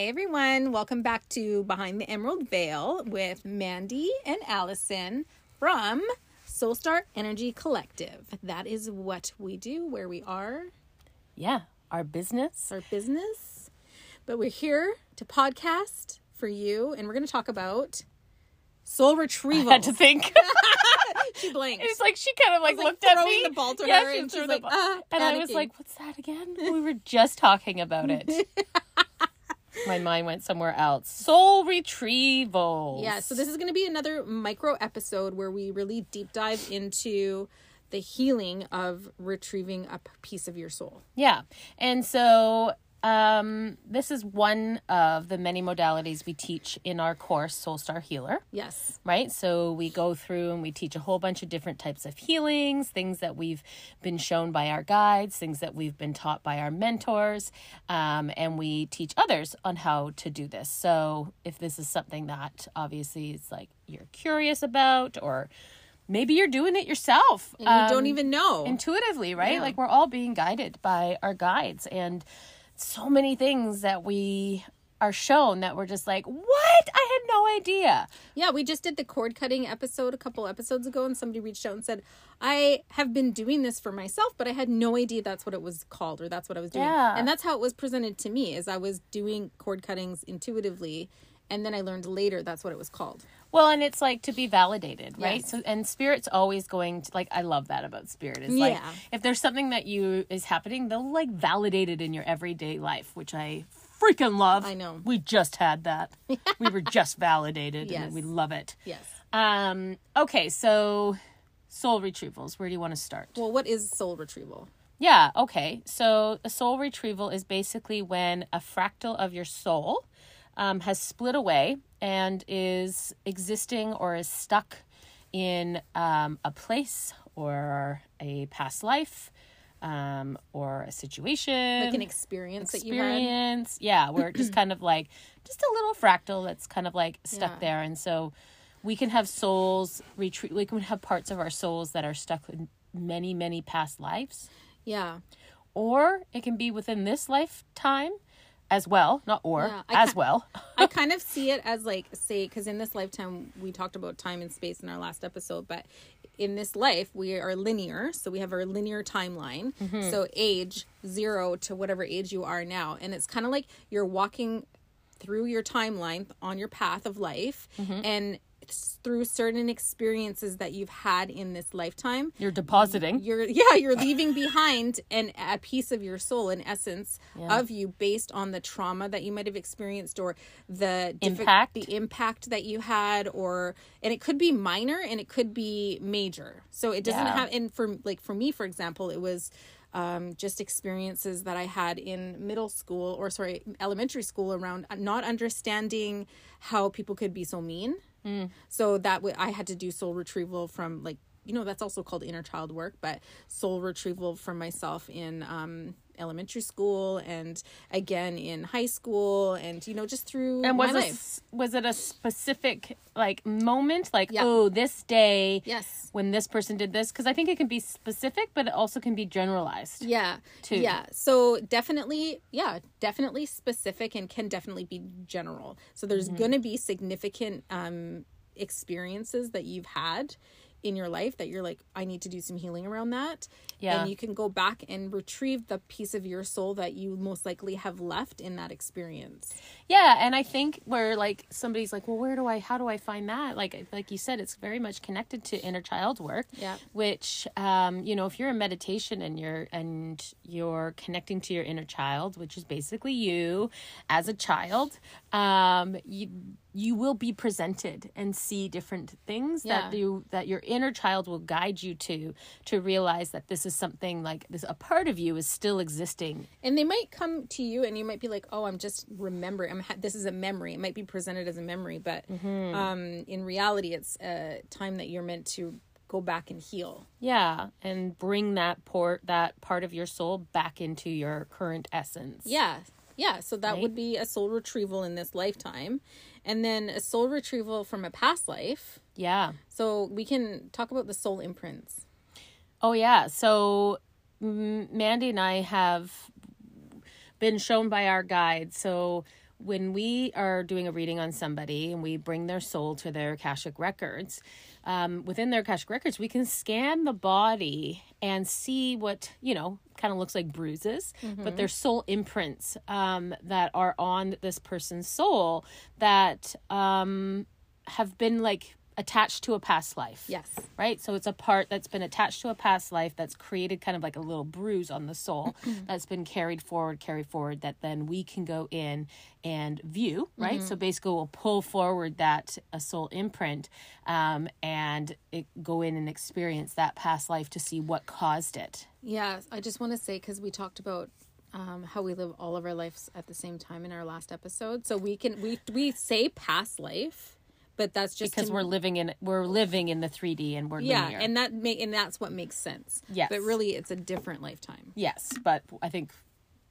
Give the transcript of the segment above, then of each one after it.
Hey everyone, welcome back to Behind the Emerald Veil with Mandy and Allison from Soulstar Energy Collective. That is what we do, where we are, Yeah, our business. our business. But we're here to podcast for you, and we're going to talk about soul retrieval. I had to think. she blanked. it's like she kind of like like, looked at me. the ball to yeah, her, she and she's like, "Ah," and I was like, "What's that again?" We were just talking about it. My mind went somewhere else. Soul retrieval. Yeah, so this is going to be another micro episode where we really deep dive into the healing of retrieving a piece of your soul. Yeah. And so um this is one of the many modalities we teach in our course Soul Star Healer. Yes. right? So we go through and we teach a whole bunch of different types of healings, things that we've been shown by our guides, things that we've been taught by our mentors, um, and we teach others on how to do this. So if this is something that obviously is like you're curious about, or maybe you're doing it yourself, And you don't um, even know. intuitively, right? Yeah. Like we're all being guided by our guides and so many things that we are shown that we're just like, what? I had no idea. yeah, we just did the cord cutting episode a couple episodes ago, and somebody reached out and said, I have been doing this for myself, but I had no idea that's what it was called or that's what I was doing. Yeah. And that's how it was presented to me, is I was doing cord cuttings intuitively, and then I learned later that's what it was called. Well, and it's like to be validated, right? Yes. So, and spirit's always going to like. I love that about spirit. Is like Yeah. if there's something that you is happening, they'll like validate it in your everyday life, which I freaking love. I know. We just had that. we were just validated, Yes. and we love it. Yes. Um. Okay, so soul retrievals. Where do you want to start? Well, what is soul retrieval? Yeah, okay. So a soul retrieval is basically when a fractal of your soul um, has split away and is existing or is stuck in um, a place or a past life um, or a situation. Like an experience, that you had? experience. Yeah, where it just kind of like just a little fractal that's kind of like stuck Yeah. there. And so we can have souls retreat, we can have parts of our souls that are stuck in many, many past lives Yeah. or it can be within this lifetime as well not or Yeah, as well. I kind of see it as like say because in this lifetime we talked about time and space in our last episode, but in this life we are linear, so we have our linear timeline. Mm-hmm. So age zero to whatever age you are now, and it's kind of like you're walking through your timeline on your path of life, mm-hmm. and it's through certain experiences that you've had in this lifetime. You're depositing. You're yeah you're leaving behind an a piece of your soul an essence of you based on the trauma that you might have experienced or the Impact. the impact that you had or and it could be minor and it could be major. So it doesn't Yeah. have and for like for me for example it was um, just experiences that I had in middle school or sorry elementary school around not understanding how people could be so mean so that w- I had to do soul retrieval from like you know that's also called inner child work, but soul retrieval from myself in um, elementary school and again in high school and you know just through and was life. was it a specific like moment like Yeah. oh this day Yes. when this person did this because i think it can be specific but it also can be generalized Yeah. too. Yeah. So definitely, yeah, definitely specific and can definitely be general. So there's Mm-hmm. going to be significant um experiences that you've had in your life that you're like I need to do some healing around that. Yeah. And you can go back and retrieve the piece of your soul that you most likely have left in that experience. Yeah, and I think where like somebody's like, well, where do I, how do I find that? Like, like you said, it's very much connected to inner child work. Yeah. Which, um, you know, if you're in meditation and you're and you're connecting to your inner child, which is basically you as a child, um, you you will be presented and see different things that you that your inner child will guide you to to realize that this is something like this a part of you is still existing And they might come to you and you might be like, "Oh, I'm just remembering. I'm ha- this is a memory. It might be presented as a memory, but Mm-hmm. um in reality it's a time that you're meant to go back and heal." Yeah, and bring that port that part of your soul back into your current essence. Yeah. Yeah, so that Right. would be a soul retrieval in this lifetime. And then a soul retrieval from a past life. Yeah. So we can talk about the soul imprints. Oh yeah. So mm, Mandy and I have been shown by our guide. So when we are doing a reading on somebody and we bring their soul to their Akashic records, um, within their Akashic records, we can scan the body and see what, you know, kind of looks like bruises, but they're soul imprints um, that are on this person's soul that um, have been like attached to a past life Yes. right? So it's a part that's been attached to a past life that's created kind of like a little bruise on the soul that's been carried forward, carried forward, that then we can go in and view, right? So basically, we'll pull forward that a soul imprint um, and it, go in and experience that past life to see what caused it. Yeah, I just want to say because we talked about um, how we live all of our lives at the same time in our last episode. So we can we we say past life, but that's just Because we're living in we're living in the 3D and we're yeah, linear. and that make and that's what makes sense. Yes. but really, it's a different lifetime. yes, but I think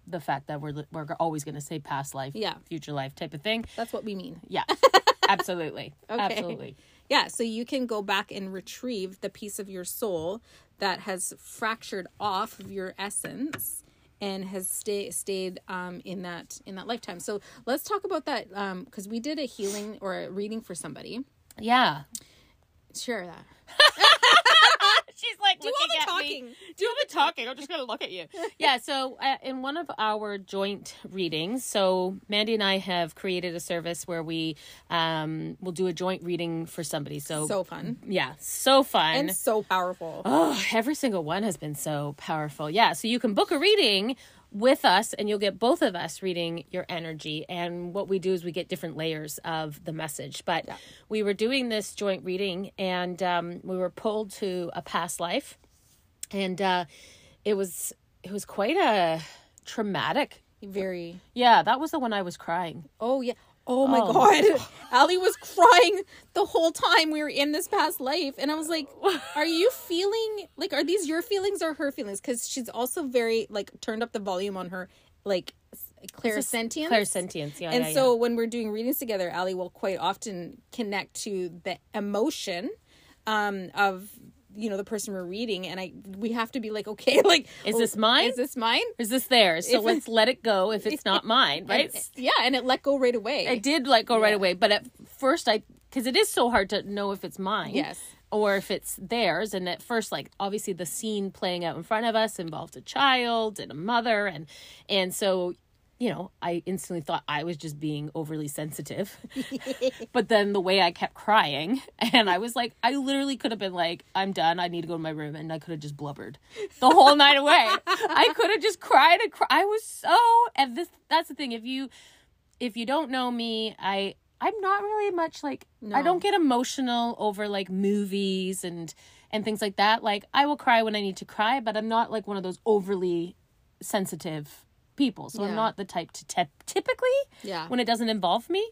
the fact that we're we're always going to say past life, Yeah. future life type of thing. That's what we mean. Yeah, absolutely, Okay. absolutely. Yeah, so you can go back and retrieve the piece of your soul that has fractured off of your essence and has stay, stayed um, in that in that lifetime. So let's talk about that because we did a healing or a reading for somebody. Yeah. Share that. She's like Do all the talking. Do all the talking. I'm just gonna look at you. yeah. So uh, in one of our joint readings, so Mandy and I have created a service where we um will do a joint reading for somebody. So, So fun yeah, so fun. and so powerful. Oh, every single one has been so powerful. Yeah, so you can book a reading with us and you'll get both of us reading your energy. And what we do is we get different layers of the message. But we were doing this joint reading and um, we were pulled to a past life. And uh, it was it was quite a traumatic. Very. Yeah, that was the one I was crying. Oh yeah. Oh my god. Ali was crying the whole time we were in this past life and I was like, "Are you feeling like are these your feelings or her feelings?" Cuz she's also very like turned up the volume on her like clairsentience. Clairsentience, yeah. and yeah, so when we're doing readings together, Ali will quite often connect to the emotion um of you know the person we're reading and I we have to be like okay like Is oh, this mine? Is this mine? Is this theirs? So If- let's let it go if it's not mine, right? Yeah, and it let go right away. I did let go right away, but at first I because it is so hard to know if it's mine. Yes. Or if it's theirs, and at first, like obviously, the scene playing out in front of us involved a child and a mother, and and so, you know, I instantly thought I was just being overly sensitive. but then the way I kept crying, and I was like, I literally could have been like, I'm done. I need to go to my room, and I could have just blubbered the whole night away. I could have just cried and cried. I was so, and this that's the thing. If you if you don't know me, I I'm not really much like no. I don't get emotional over like movies and and things like that. Like I will cry when I need to cry, but I'm not like one of those overly sensitive people. So Yeah. I'm not the type to te- typically Yeah. when it doesn't involve me.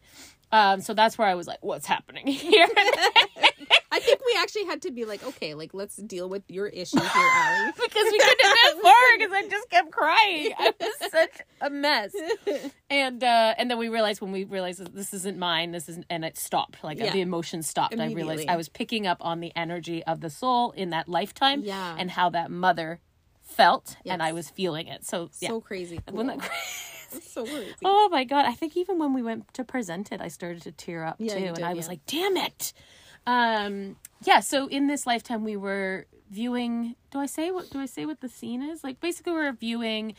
Um, so that's where I was like, what's happening here? I think we actually had to be like, okay, like let's deal with your issue here, Ali. because we couldn't have forward because I just kept crying. I was such a mess. And uh, and then we realized when we realized that this isn't mine, this isn't, and it stopped. Like Yeah. the emotion stopped. I realized I was picking up on the energy of the soul in that lifetime, Yeah. and how that mother felt, and I was feeling it. So yeah, So crazy. Cool. Wasn't that crazy? so crazy. Oh my god! I think even when we went to present it, I started to tear up Yeah, too, you and did, I was like, "Damn it!" Um, yeah. So in this lifetime, we were viewing. Do I say what? Do I say what the scene is? Like basically, we we're viewing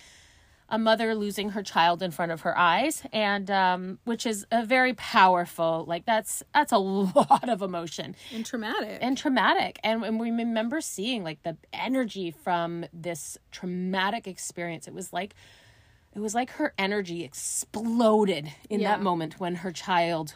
a mother losing her child in front of her eyes, and um, which is a very powerful. Like that's that's a lot of emotion And traumatic. and traumatic and, and we remember seeing like the energy from this traumatic experience it was like it was like her energy exploded in Yeah. that moment when her child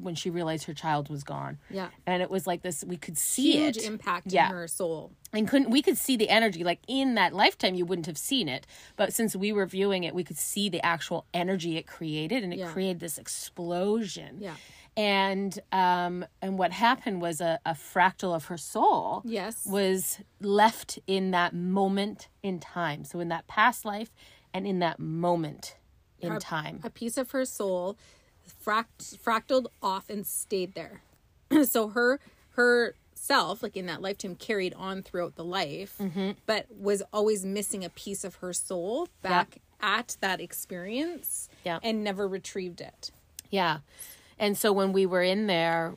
when she realized her child was gone yeah. and it was like this we could see Huge it impact Yeah. in her soul. and couldn't we could see the energy like in that lifetime you wouldn't have seen it but since we were viewing it we could see the actual energy it created and it Yeah. created this explosion Yeah. and um and what happened was a, a fractal of her soul Yes. was left in that moment in time so in that past life and in that moment in time A piece of her soul fract- fractaled off and stayed there. so her her self, like in that lifetime, carried on throughout the life, Mm-hmm. but was always missing a piece of her soul back at that experience Yeah. and never retrieved it. Yeah. And so when we were in there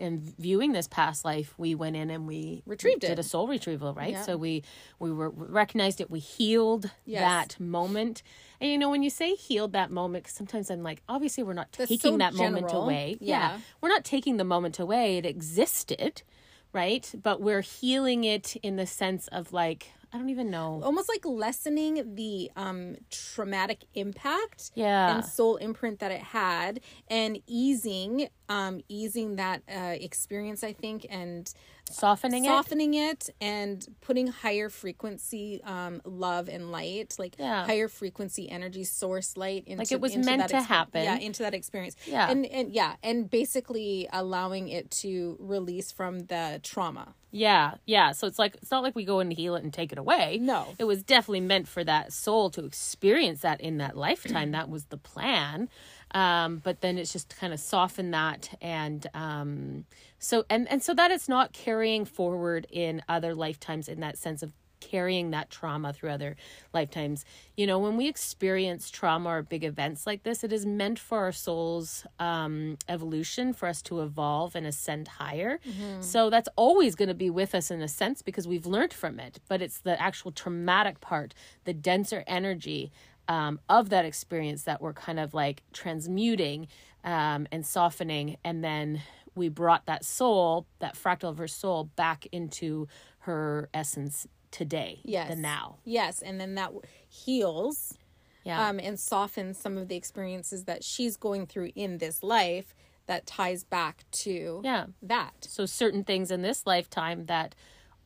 and viewing this past life, we went in and we Retrieved did it. a soul retrieval, right? Yeah. So we we were recognized it, we healed Yes. that moment. And you know, when you say healed that moment, 'cause sometimes I'm like, obviously we're not That's taking so that moment general. away. Yeah. We're not taking the moment away. It existed, right? But we're healing it in the sense of like, I don't even know. Almost like lessening the um, traumatic impact Yeah. and soul imprint that it had, and easing, um, easing that uh, experience, I think, and Softening it. softening it and putting higher frequency um love and light like Yeah. higher frequency energy source light into, it was meant to expe- happen. yeah into that experience Yeah. and and yeah and basically allowing it to release from the trauma Yeah, yeah. So it's like it's not like we go and heal it and take it away. No. It was definitely meant for that soul to experience that in that lifetime. that was the plan. Um, but then it's just kind of soften that and um so and and so that it's not carrying forward in other lifetimes in that sense of carrying that trauma through other lifetimes. You know, when we experience trauma or big events like this, it is meant for our soul's um, evolution, for us to evolve and ascend higher. So that's always going to be with us in a sense because we've learned from it. But it's the actual traumatic part, the denser energy um, of that experience that we're kind of like transmuting um, and softening. And then we brought that soul, that fractal of her soul, back into her essence today, yes the now. yes and then that heals Yeah. um and softens some of the experiences that she's going through in this life that ties back to Yeah. that So certain things in this lifetime that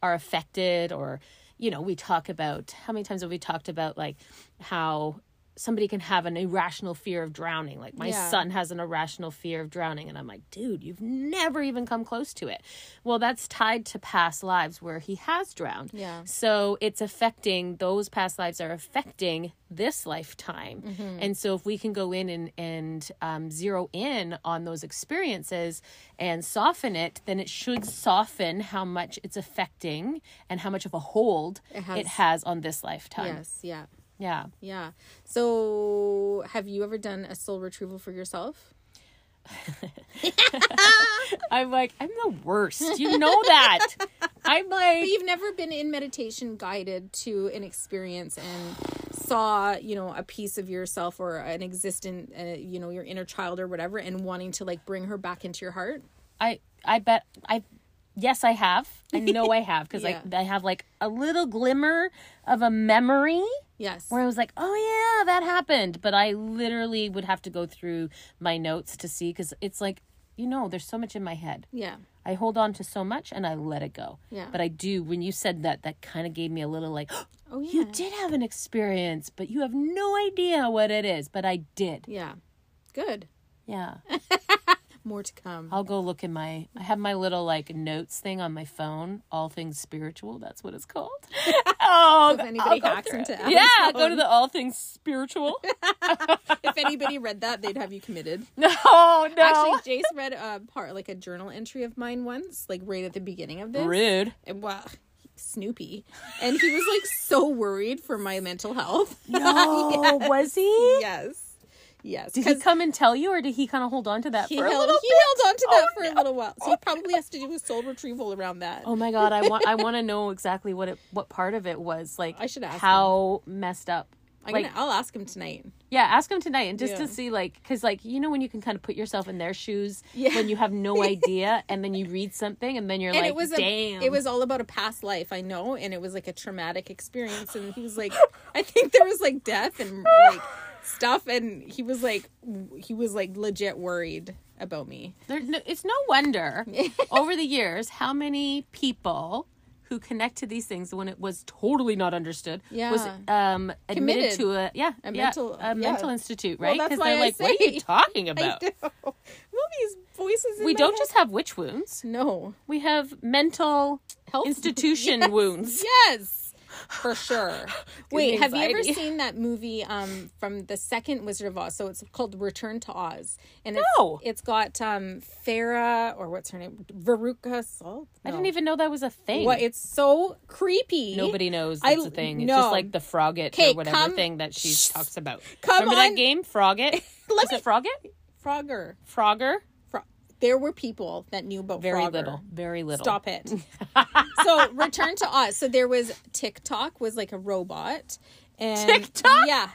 are affected or you know, we talk about how many times have we talked about like how somebody can have an irrational fear of drowning. Like my Yeah. son has an irrational fear of drowning and I'm like, dude, you've never even come close to it. Well, that's tied to past lives where he has drowned. Yeah. So it's affecting those past lives are affecting this lifetime. Mm-hmm. And so if we can go in and, and um, zero in on those experiences and soften it, then it should soften how much it's affecting and how much of a hold it has- has, on this lifetime. yes yeah Yeah. Yeah. So, have you ever done a soul retrieval for yourself? I'm like, I'm the worst. You know that. I'm like, But you've never been in meditation guided to an experience and saw, you know, a piece of yourself or an existent, uh, you know, your inner child or whatever, and wanting to like bring her back into your heart. I I bet I yes I have. I know I have because Yeah. I I have like a little glimmer of a memory Yes. where I was like, "Oh yeah, that happened." But I literally would have to go through my notes to see cuz it's like, you know, there's so much in my head. Yeah. I hold on to so much and I let it go. Yeah. But I do when you said that that kind of gave me a little like, Oh yeah. "You did have an experience, but you have no idea what it is." But I did. Yeah. Good. Yeah. More to come. I'll go look in my I have my little like notes thing on my phone, all things spiritual, that's what it's called. oh, if anybody I'll hacks into Yeah, go to the all things spiritual. if anybody read that, they'd have you committed. no, no. Actually, Jace read a part, like a journal entry of mine once, like right at the beginning of this. rude. And wow, Snoopy. And he was like so worried for my mental health. No, was he? yes. Yes. Did he come and tell you or did he kind of hold on to that he for a held, little he bit? held on to that Oh, for a little while. So he probably has to do a soul retrieval around that. Oh my god, I want I want to know exactly what it what part of it was like I should ask how messed up. I'm like gonna, I'll ask him tonight. Yeah, ask him tonight and just Yeah. to see like because like you know when you can kind of put yourself in their shoes Yeah. when you have no idea and then you read something and then you're And like it was damn a, it was all about a past life, I know, and it was like a traumatic experience. And he was like, I think there was like death and like stuff, and he was like, he was like legit worried about me. there, no, it's no wonder over the years how many people who connect to these things when it was totally not understood was Yeah. um admitted Committed. to a yeah A yeah, mental- a yeah. mental institute Well, right that's they're why I like what are you say- talking about. Well, these voices. In we don't head- just have witch wounds no we have mental health institution Yes. wounds Yes, for sure. Wait, have you ever seen that movie um from the second Wizard of Oz? So it's called Return to Oz, and it's, No. it's got um Farah or what's her name, Veruca Salt. I didn't even know that was a thing. What? It's so creepy. Nobody knows I- that's a thing. It's no. just like the Frogget or whatever come- thing that she talks about. Come Remember on. that game, Frogget? Let me- it Frogget? Frogger. Frogger? There were people that knew about Very Frogger. little. Very little. Stop it. so Return to Oz. So there was TikTok was like a robot, and TikTok? Yeah,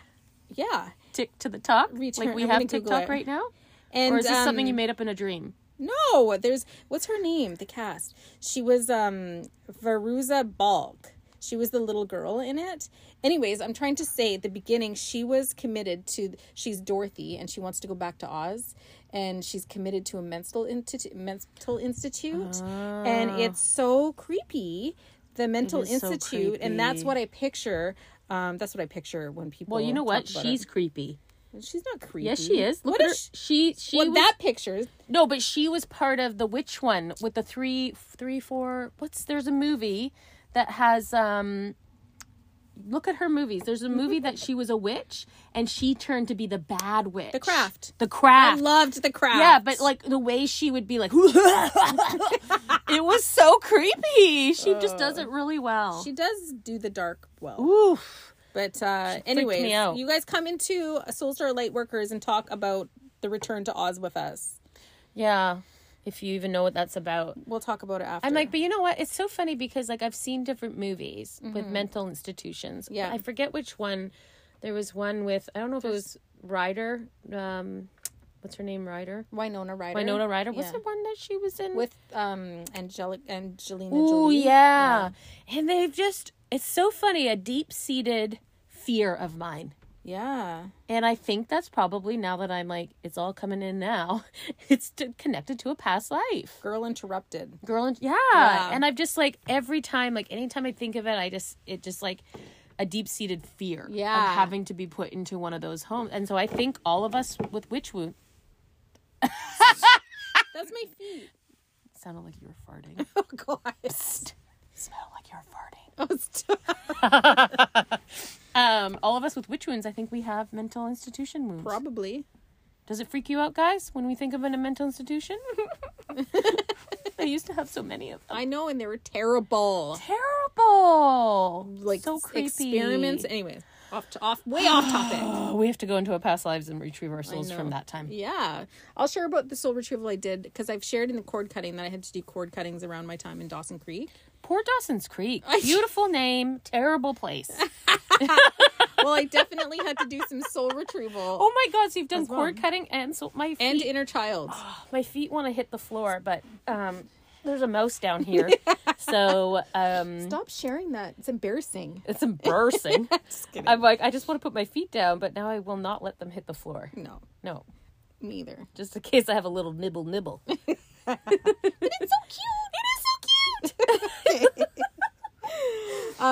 yeah. Tick to the top. Return- like we I'm have TikTok right now? And or is this something um, you made up in a dream? No, there's what's her name? The cast. She was um Fairuza Balk. She was the little girl in it. Anyways, I'm trying to say at the beginning she was committed to she's Dorothy and she wants to go back to Oz and she's committed to a mental institute mental institute and it's so creepy the mental Ah. is so institute and that's what I picture um that's what I picture when people Well, you know what? She's creepy. she's not creepy. Yes, she is. Look What at her. She she what was, that picture? No, but she was part of the witch one with the three, three, four. What's there's a movie that has um. Look at her movies. There's a movie that she was a witch and she turned to be the bad witch. The Craft. The craft. I loved the craft. yeah, but like the way she would be like, it was so creepy. She just does it really well. She does do the dark well. Oof. But uh anyways, you guys come into Soulstar Lightworkers and talk about the return to Oz with us. Yeah, if you even know what that's about. We'll talk about it after. I'm like, but you know what? It's so funny because like I've seen different movies with mental institutions. Mm-hmm. Yeah. I forget which one. There was one with I don't know if it was Ryder. Um, what's her name? Ryder. Winona Ryder. Winona Ryder. What's Yeah. the one that she was in? with um Angelic Angelina Ooh, Jolie. yeah. And they've just. It's so funny. A deep seated fear of mine. Yeah. And I think that's probably now that I'm like, it's all coming in now. It's to, connected to a past life. Girl interrupted. girl and yeah. Yeah. and i've just like every time like anytime i think of it i just it just like a deep-seated fear Yeah. of having to be put into one of those homes and so i think all of us with witch wound That's my feet. sounded like you were farting Oh god. smell like you're farting Oh, stop. um all of us with witch wounds i think we have mental institution wounds Probably. does it freak you out guys when we think of in a mental institution i used to have so many of them I know, and they were terrible. terrible Like so creepy experiments. Anyways, off to off way off topic. We have to go into our past lives and retrieve our souls from that time Yeah, I'll share about the soul retrieval I did because I've shared in the cord cutting that I had to do cord cuttings around my time in Dawson Creek. Poor Dawson's Creek. Beautiful name, terrible place. Well, I definitely had to do some soul retrieval Oh my god, so you've done well. cord cutting and so my feet and inner child. my feet want to hit the floor, but um there's a mouse down here. so um Stop sharing that. It's embarrassing. it's embarrassing. I'm like, I just want to put my feet down, but now I will not let them hit the floor. no, No. me either. Just in case I have a little nibble nibble. But it's so cute. It is so cute.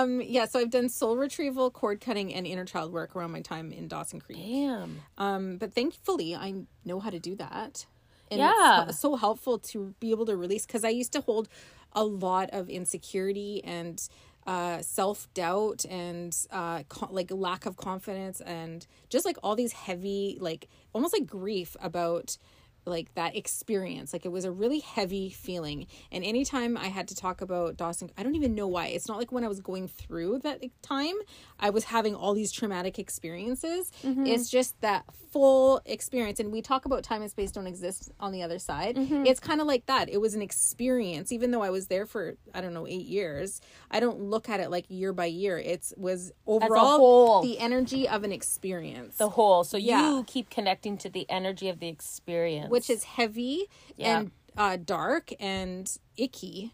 Um, yeah, so I've done soul retrieval, cord cutting, and inner child work around my time in Dawson Creek. Damn. Um, but thankfully, I know how to do that. And Yeah. it's so helpful to be able to release because I used to hold a lot of insecurity and uh, self doubt and uh, co- like lack of confidence and just like all these heavy, like almost like grief about like that experience. Like it was a really heavy feeling. And anytime i had to talk about dawson i don't even know why. It's not like when i was going through that time i was having all these traumatic experiences. Mm-hmm. It's just that full experience. And we talk about time and space don't exist on the other side. Mm-hmm. It's kind of like that. It was an experience. Even though i was there for i don't know eight years i don't look at it like year by year. It's was overall the energy of an experience. The whole. So Yeah. you keep connecting to the energy of the experience. Which is heavy Yeah. and uh, dark and icky.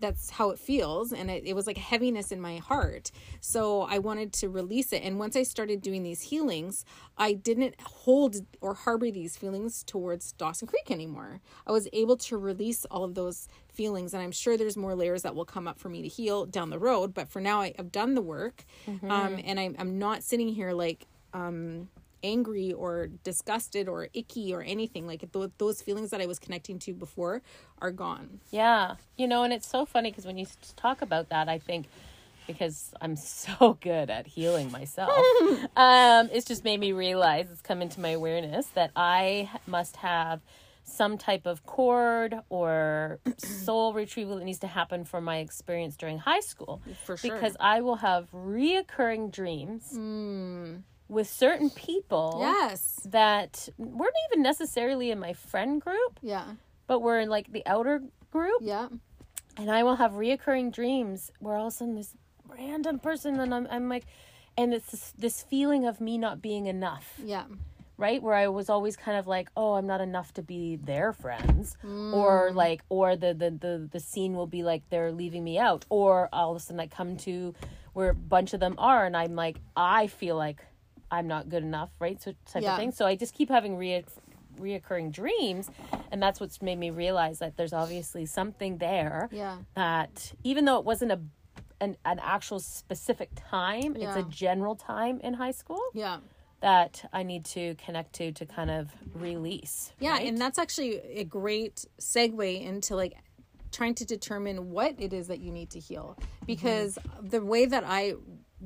That's how it feels. And it, it was like heaviness in my heart. So I wanted to release it. And once I started doing these healings, I didn't hold or harbor these feelings towards Dawson Creek anymore. I was able to release all of those feelings. And I'm sure there's more layers that will come up for me to heal down the road. But for now, I, I've done the work. Um, and I'm, I'm not sitting here like, um, angry or disgusted or icky or anything like th- those feelings that i was connecting to before are gone Yeah. You know, and it's so funny because when you talk about that, I think because I'm so good at healing myself. um, it's just made me realize it's come into my awareness that I must have some type of cord or soul retrieval that needs to happen for my experience during high school. For sure. Because I will have reoccurring dreams with certain people yes. that weren't even necessarily in my friend group, Yeah. but were in like the outer group. Yeah. And I will have reoccurring dreams where all of a sudden this random person and I'm, I'm like, and it's this, this feeling of me not being enough Yeah. right where i was always kind of like oh i'm not enough to be their friends mm. or like or the, the the the scene will be like they're leaving me out or all of a sudden i come to where a bunch of them are and i'm like i feel like i'm not good enough right so type Yeah. of thing so i just keep having re- reoccurring dreams and that's what's made me realize that there's obviously something there Yeah. that even though it wasn't a an, an actual specific time it's a general time in high school Yeah. that I need to connect to to kind of release. Yeah, right? and that's actually a great segue into like trying to determine what it is that you need to heal. Mm-hmm. Because the way that I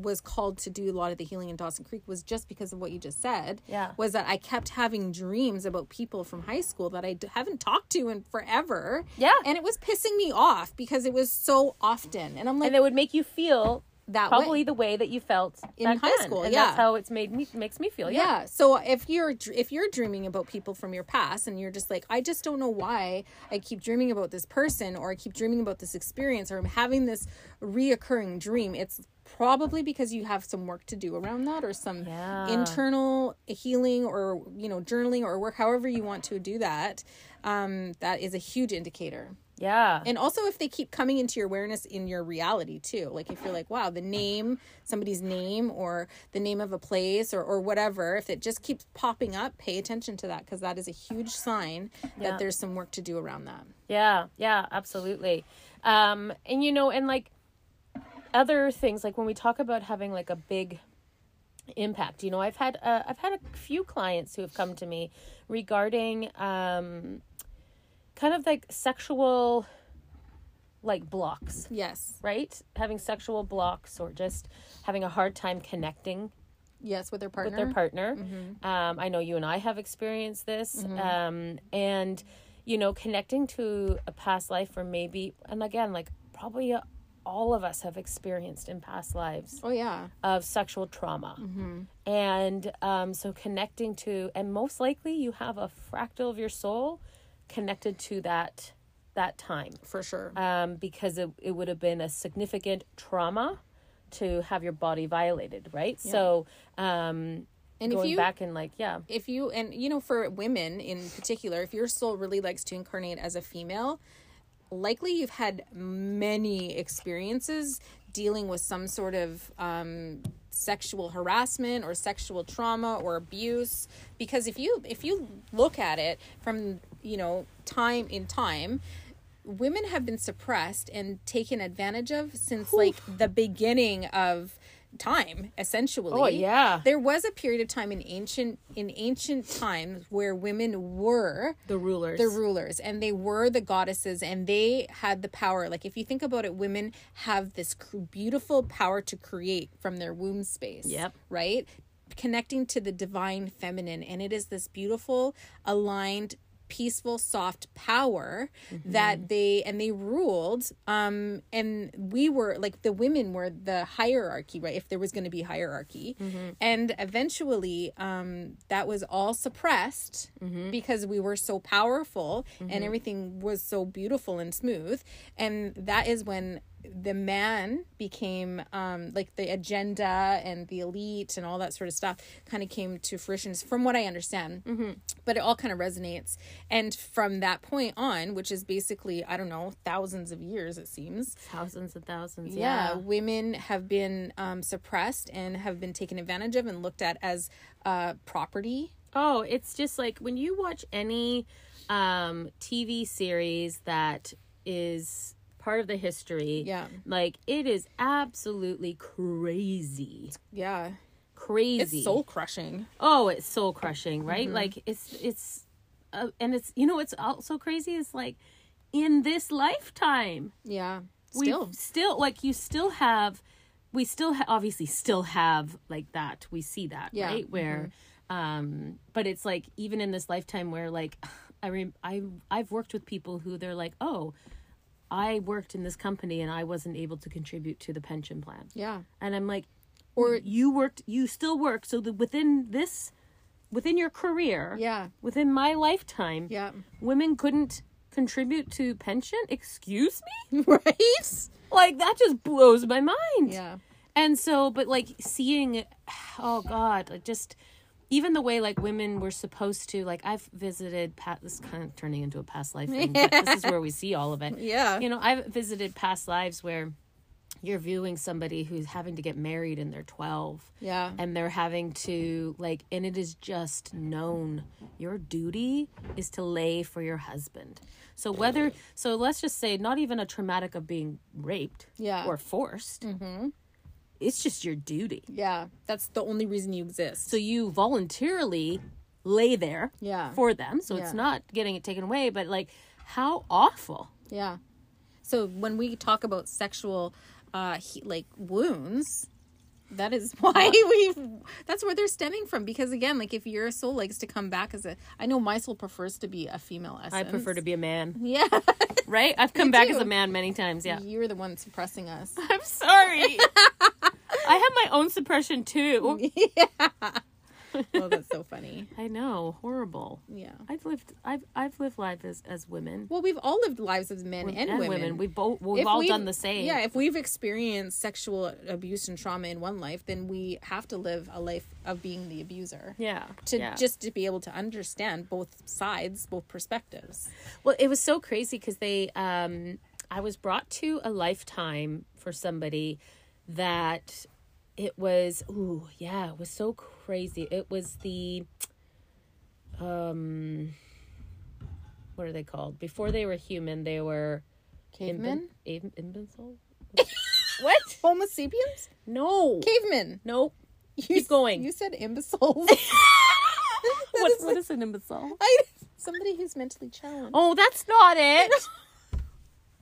was called to do a lot of the healing in Dawson Creek was just because of what you just said. Yeah. Was that I kept having dreams about people from high school that I d- haven't talked to in forever. Yeah. And it was pissing me off because it was so often. And I'm like, and it would make you feel that probably way. the way that you felt In high then. school, and yeah. that's how it's made me makes me feel. Yeah, yeah so if you're if you're dreaming about people from your past and you're just like i just don't know why i keep dreaming about this person or i keep dreaming about this experience or i'm having this reoccurring dream it's probably because you have some work to do around that or some Yeah. internal healing or you know journaling or work however you want to do that um, that is a huge indicator yeah, and also if they keep coming into your awareness in your reality too like if you're like wow the name somebody's name or the name of a place or, or whatever if it just keeps popping up pay attention to that because that is a huge sign Yeah. that there's some work to do around that yeah, yeah, absolutely. Um, and you know, and like other things, like when we talk about having like a big impact, you know, I've had uh, I've had a few clients who have come to me regarding um, kind of like sexual like blocks yes right? Having sexual blocks or just having a hard time connecting yes with their partner with their partner. Um, I know you and I have experienced this. Um, and, you know, connecting to a past life or maybe, and again, like probably uh, all of us have experienced in past lives oh yeah. of sexual trauma. And um, so connecting to, and most likely you have a fractal of your soul connected to that that time. For sure. Um, because it, it would have been a significant trauma to have your body violated, right? So, um, and if you back and like, yeah, if you and you know for women in particular if your soul really likes to incarnate as a female likely you've had many experiences dealing with some sort of um, sexual harassment or sexual trauma or abuse. Because if you if you look at it from you know time in time women have been suppressed and taken advantage of since like the beginning of time essentially Oh, yeah. there was a period of time in ancient in ancient times where women were the rulers. the rulers and they were the goddesses and they had the power like if you think about it women have this cr- beautiful power to create from their womb space Yep. right connecting to the divine feminine and it is this beautiful aligned peaceful soft power that they and they ruled um and we were like the women were the hierarchy right if there was going to be hierarchy. And eventually um that was all suppressed because we were so powerful and everything was so beautiful and smooth. And that is when the man became um like the agenda and the elite and all that sort of stuff kind of came to fruition from what i understand but it all kind of resonates and from that point on which is basically i don't know thousands of years it seems thousands and thousands. yeah, Yeah. women have been um, suppressed and have been taken advantage of and looked at as uh, property Oh, it's just like when you watch any um, TV series that is part of the history. Yeah. Like it is absolutely crazy. yeah Crazy. it's soul crushing oh it's soul crushing right Mm-hmm. like it's it's uh, and it's you know it's also crazy is like in this lifetime yeah we still like you still have we still ha- obviously still have like that. We see that, Yeah. right? Where um but it's like even in this lifetime where like I re- I I've worked with people who they're like, "Oh, I worked in this company and I wasn't able to contribute to the pension plan." Yeah. And I'm like, or you worked, you still work, so that within this, within your career, Yeah. within my lifetime, Yeah. women couldn't contribute to pension. Excuse me, right? like that just blows my mind. Yeah. And so, but like seeing, oh God, like just even the way like women were supposed to, like I've visited, pat this is kind of turning into a past life thing, but this is where we see all of it. Yeah. You know, I've visited past lives where you're viewing somebody who's having to get married and they're 12 Yeah. and they're having to like and it is just known your duty is to lay for your husband so whether so let's just say not even a traumatic of being raped Yeah. or forced mm-hmm. It's just your duty Yeah. That's the only reason you exist. so you voluntarily lay there Yeah. for them so Yeah. it's not getting it taken away but like how awful Yeah. So when we talk about sexual uh he, like wounds, that is why we that's where they're stemming from because again, like if your soul likes to come back as a I know my soul prefers to be a female essence. i prefer to be a man Yeah. right i've come back as a man many times yeah You're the one suppressing us. I'm sorry. I have my own suppression too. oh, that's so funny. I know, horrible. Yeah. I've lived I've I've lived life as as women Well, we've all lived lives as men and, women. We've both we've If all we've- done the same. Yeah, if we've experienced sexual abuse and trauma in one life, then we have to live a life of being the abuser. Yeah. To yeah. just to be able to understand both sides, both perspectives. Well, it was so crazy because they, um, I was brought to a lifetime for somebody that it was, ooh, yeah, it was so crazy. It was the, um, what are they called? Before they were human, they were Cavemen? Inven- what? Homo sapiens? No. Cavemen. Nope. You, Keep going. You said imbeciles. What, is what is an imbecile? I, somebody who's mentally challenged. Oh, that's not it.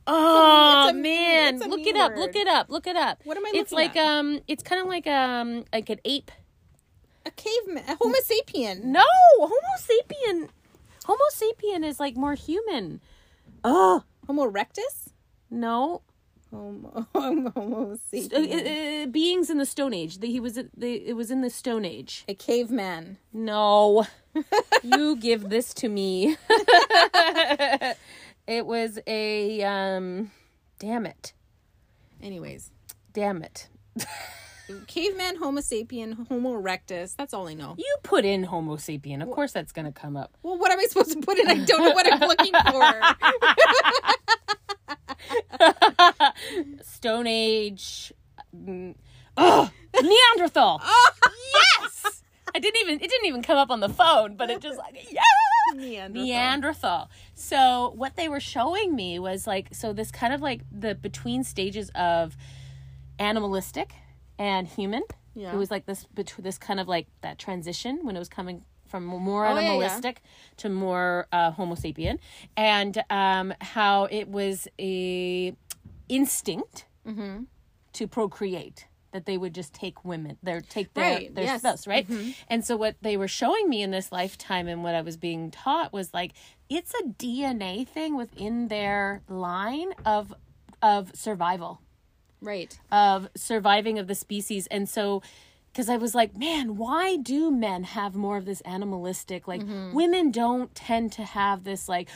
Oh it's a- man, it's a look it up. word. Look it up. Look it up. What am I It's like at? um, it's kind of like um, like an ape. A caveman. A Homo sapien. No, Homo sapien. Homo sapien is like more human. Oh Homo erectus? no, Homo, homo Uh, sapien. uh, beings in the Stone Age. The, he was the, it was in the Stone Age. A caveman. No, you give this to me. it was a um, damn it, Anyways. damn it. Caveman, Homo sapien, Homo erectus. That's all I know. You put in Homo sapien. Of course, that's gonna come up. Well, what am I supposed to put in? I don't know what I'm looking for. Stone Age. Ugh, Neanderthal. yes. I didn't even. It didn't even come up on the phone, but it just like yeah. Neanderthal. Neanderthal. So what they were showing me was like so this kind of like the between stages of animalistic and human. Yeah. It was like this between this kind of like that transition when it was coming from more Oh, yeah, yeah. animalistic to more uh, Homo sapien, and um, how it was a instinct Mm-hmm. to procreate that they would just take women their take their Right, their yes. Mm-hmm. spouse right and so what they were showing me in this lifetime and what i was being taught was like it's a dna thing within their line of of survival Right. of surviving of the species and so because i was like man why do men have more of this animalistic like women don't tend to have this like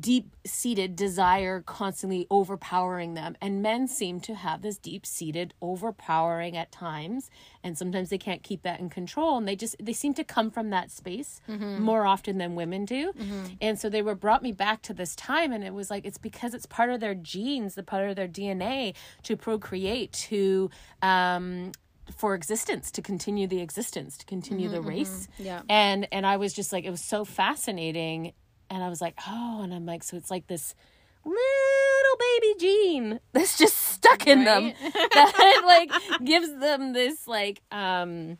deep seated desire constantly overpowering them. And men seem to have this deep seated overpowering at times. And sometimes they can't keep that in control. And they just they seem to come from that space mm-hmm. more often than women do. Mm-hmm. And so they were brought me back to this time. And it was like it's because it's part of their genes the part of their dna to procreate to um for existence to continue the existence to continue mm-hmm, the race. Yeah. and and i was just like it was so fascinating and i was like oh and i'm like so it's like this little baby gene that's just stuck in them that like gives them this like um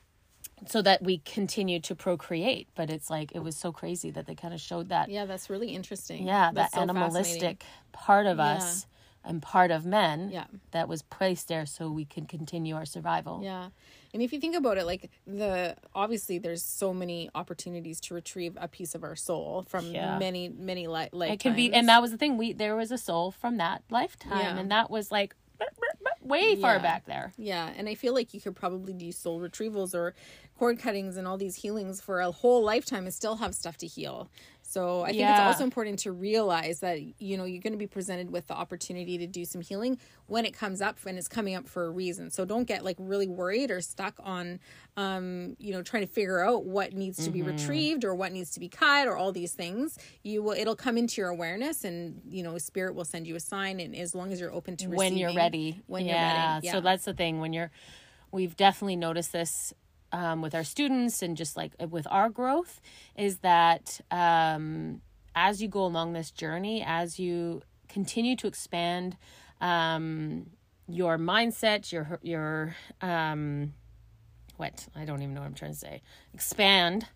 so that we continue to procreate but it's like it was so crazy that they kind of showed that Yeah, that's really interesting. yeah That's that so animalistic part of Yeah. us and part of men Yeah. that was placed there so we can continue our survival. Yeah. And if you think about it, like the obviously there's so many opportunities to retrieve a piece of our soul from Yeah. many, many li- lifetimes. It can be, and that was the thing. We there was a soul from that lifetime, Yeah. and that was like way far Yeah. back there. Yeah, and I feel like you could probably do soul retrievals or cord cuttings and all these healings for a whole lifetime and still have stuff to heal. So I think it's also important to realize that you know you're going to be presented with the opportunity to do some healing when it comes up and it's coming up for a reason. So don't get like really worried or stuck on um you know trying to figure out what needs to be retrieved or what needs to be cut or all these things. You will it'll come into your awareness and you know spirit will send you a sign and as long as you're open to when you're ready. when yeah. you're ready. Yeah. So that's the thing. When you're, we've definitely noticed this um, with our students and just like with our growth, is that um, as you go along this journey, as you continue to expand um, your mindset, your your um, what I don't even know what I'm trying to say. Expand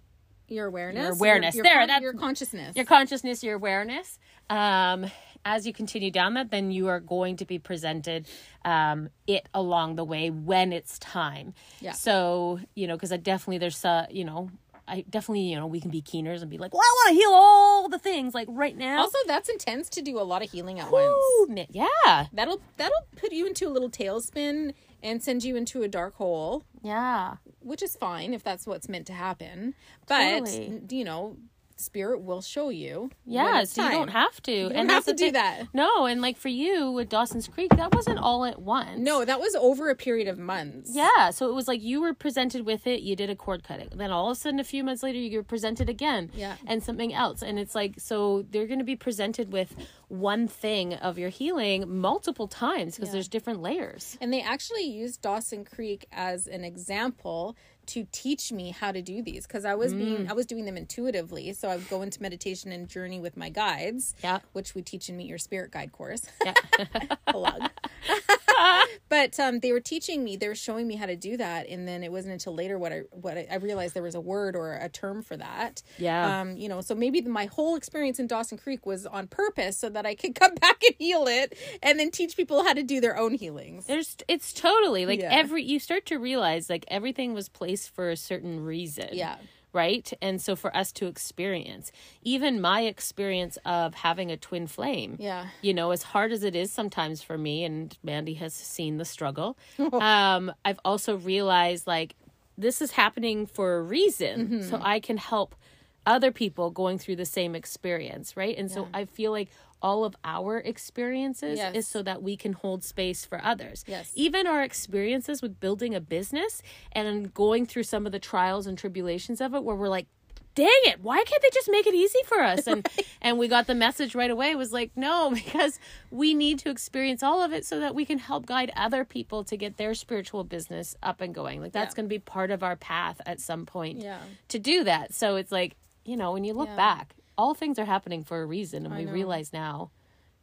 your awareness Your awareness. your, There, con- that's- your consciousness your consciousness, your awareness. Um, as you continue down that, then you are going to be presented um, it along the way when it's time. Yeah. So you know, because I definitely there's uh, you know. I definitely, you know, we can be keeners and be like, well, I want to heal all the things like right now. also that's intense to do a lot of healing at once yeah, that'll that'll put you into a little tailspin and send you into a dark hole yeah, which is fine if that's what's meant to happen but Totally. you know spirit will show you yeah. So you don't have to, You don't and have to do thing- that No, and like for you with Dawson's Creek, that wasn't all at once. no that was over a period of months Yeah, so it was like you were presented with it, you did a cord cutting. Then all of a sudden, a few months later, you were presented again. Yeah. And something else. And it's like, so they're going to be presented with one thing of your healing multiple times because there's different layers. and they actually used Dawson Creek as an example to teach me how to do these because I was Mm. being I was doing them intuitively. So I would go into meditation and journey with my guides, Yeah. which we teach in Meet Your Spirit Guide course. Yeah. Plug. but um, they were teaching me, they were showing me how to do that, and then it wasn't until later what I what I, I realized there was a word or a term for that. Yeah. Um, you know, so maybe my whole experience in Dawson Creek was on purpose so that I could come back and heal it, and then teach people how to do their own healings. There's, it's totally like Yeah. every, you start to realize like everything was placed for a certain reason. Yeah. Right. And so for us to experience, even my experience of having a twin flame. Yeah. you know, as hard as it is sometimes for me, and Mandy has seen the struggle, um, I've also realized like this is happening for a reason. Mm-hmm. So I can help other people going through the same experience, right? And so I feel like all of our experiences Yes. is so that we can hold space for others. Yes. Even our experiences with building a business and going through some of the trials and tribulations of it where we're like, dang it, why can't they just make it easy for us? And and we got the message right away was like, no, because we need to experience all of it so that we can help guide other people to get their spiritual business up and going. Like that's Yeah. going to be part of our path at some point Yeah. to do that. So it's like, you know, when you look Yeah. back, all things are happening for a reason and I we know. realize now,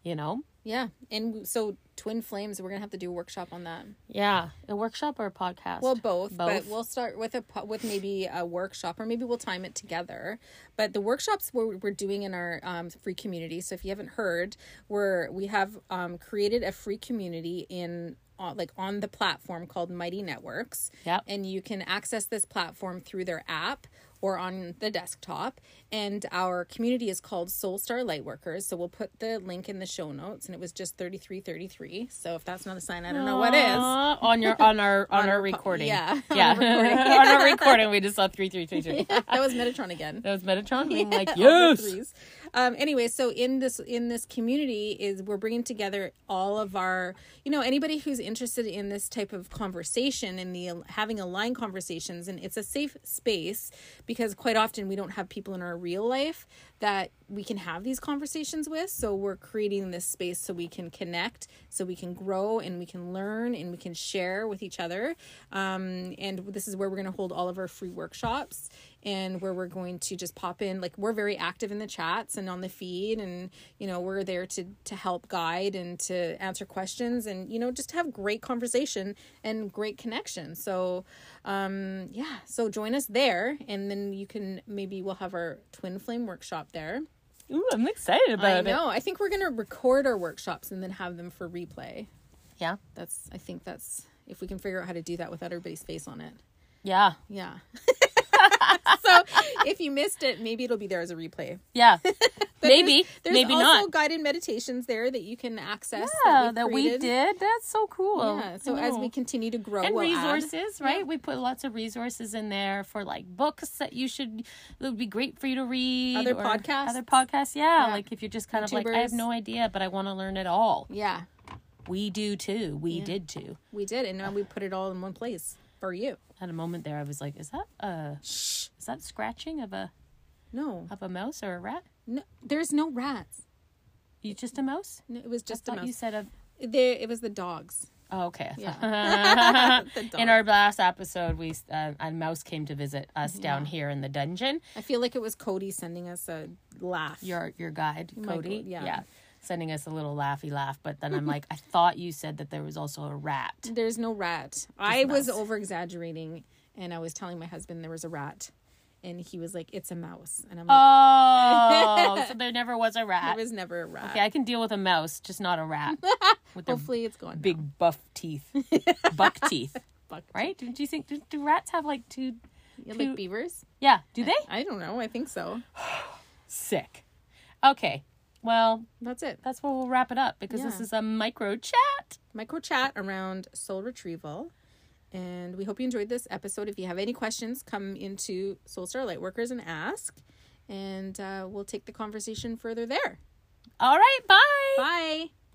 you know. Yeah. And so twin flames, we're gonna have to do a workshop on that. Yeah, a workshop or a podcast. Well, both, but Both. we'll start with a with maybe a workshop, or maybe we'll time it together. But the workshops we're, we're doing in our um, free community. So if you haven't heard, we're we have um, created a free community in uh, like on the platform called Mighty Networks. Yep. And you can access this platform through their app or on the desktop. And our community is called Soul Star Lightworkers. So we'll put the link in the show notes. And it was just thirty three thirty three. So if that's not a sign, I don't know what is. On your on our on, our our po- recording. yeah, on yeah. our recording. on our recording, we just saw three three three three. that was Metatron again. That was Metatron being like, All the yes. Um, anyway, so in this in this community is we're bringing together all of our, you know, anybody who's interested in this type of conversation and the having aligned conversations, and it's a safe space because quite often we don't have people in our real life that we can have these conversations with. So we're creating this space so we can connect, so we can grow and we can learn and we can share with each other. Um, and this is where we're going to hold all of our free workshops and where we're going to just pop in like we're very active in the chats and on the feed and you know we're there to to help guide and to answer questions and you know just have great conversation and great connection so um yeah so join us there and then you can maybe we'll have our twin flame workshop there Ooh, I'm excited I about it. know. I think we're gonna record our workshops and then have them for replay. Yeah. That's. I think that's if we can figure out how to do that without everybody's face on it. Yeah. Yeah. so if you missed it, maybe it'll be there as a replay. Yeah. Maybe. there's, there's maybe also not. guided meditations there that you can access. Yeah, we've that we did. That's so cool. Yeah. So as we continue to grow, and we'll add. resources, right? We put lots of resources in there for like books that you should that would be great for you to read. Other podcasts. Other podcasts, yeah. Yeah. Like if you're just kind of like, I have no idea, but I want to learn it all. Yeah, We do too. We did too. we did, and now we put it all in one place for you. Had a moment there. I was like, is that uh, is that scratching of a No, of a mouse or a rat? no, there's no rats. You just a mouse? No, it was just I a thought you said a. There, it was the dogs. Oh, okay. Yeah. In our last episode, we uh, a mouse came to visit us down here in the dungeon. I feel like it was Cody sending us a laugh. Your your guide, My Cody, go- yeah. sending us a little laughy laugh. But then I'm like, I thought you said that there was also a rat. There's no rat. I was over exaggerating, and I was telling my husband there was a rat, and he was like, "It's a mouse," and I'm like, Oh, so there never was a rat. "There was never a rat." Okay, I can deal with a mouse, just not a rat with Hopefully, it's gone. big buff teeth, buck teeth. buck Right? Do, do you think do, do rats have like two? Yeah, two- like beavers. Yeah, do they? I don't know. I think so. Sick. Okay, well That's it. that's where we'll wrap it up because this is a micro chat. Micro chat around soul retrieval. And we hope you enjoyed this episode. If you have any questions, come into Soul Star Lightworkers and ask. And uh, we'll take the conversation further there. All right, bye. Bye.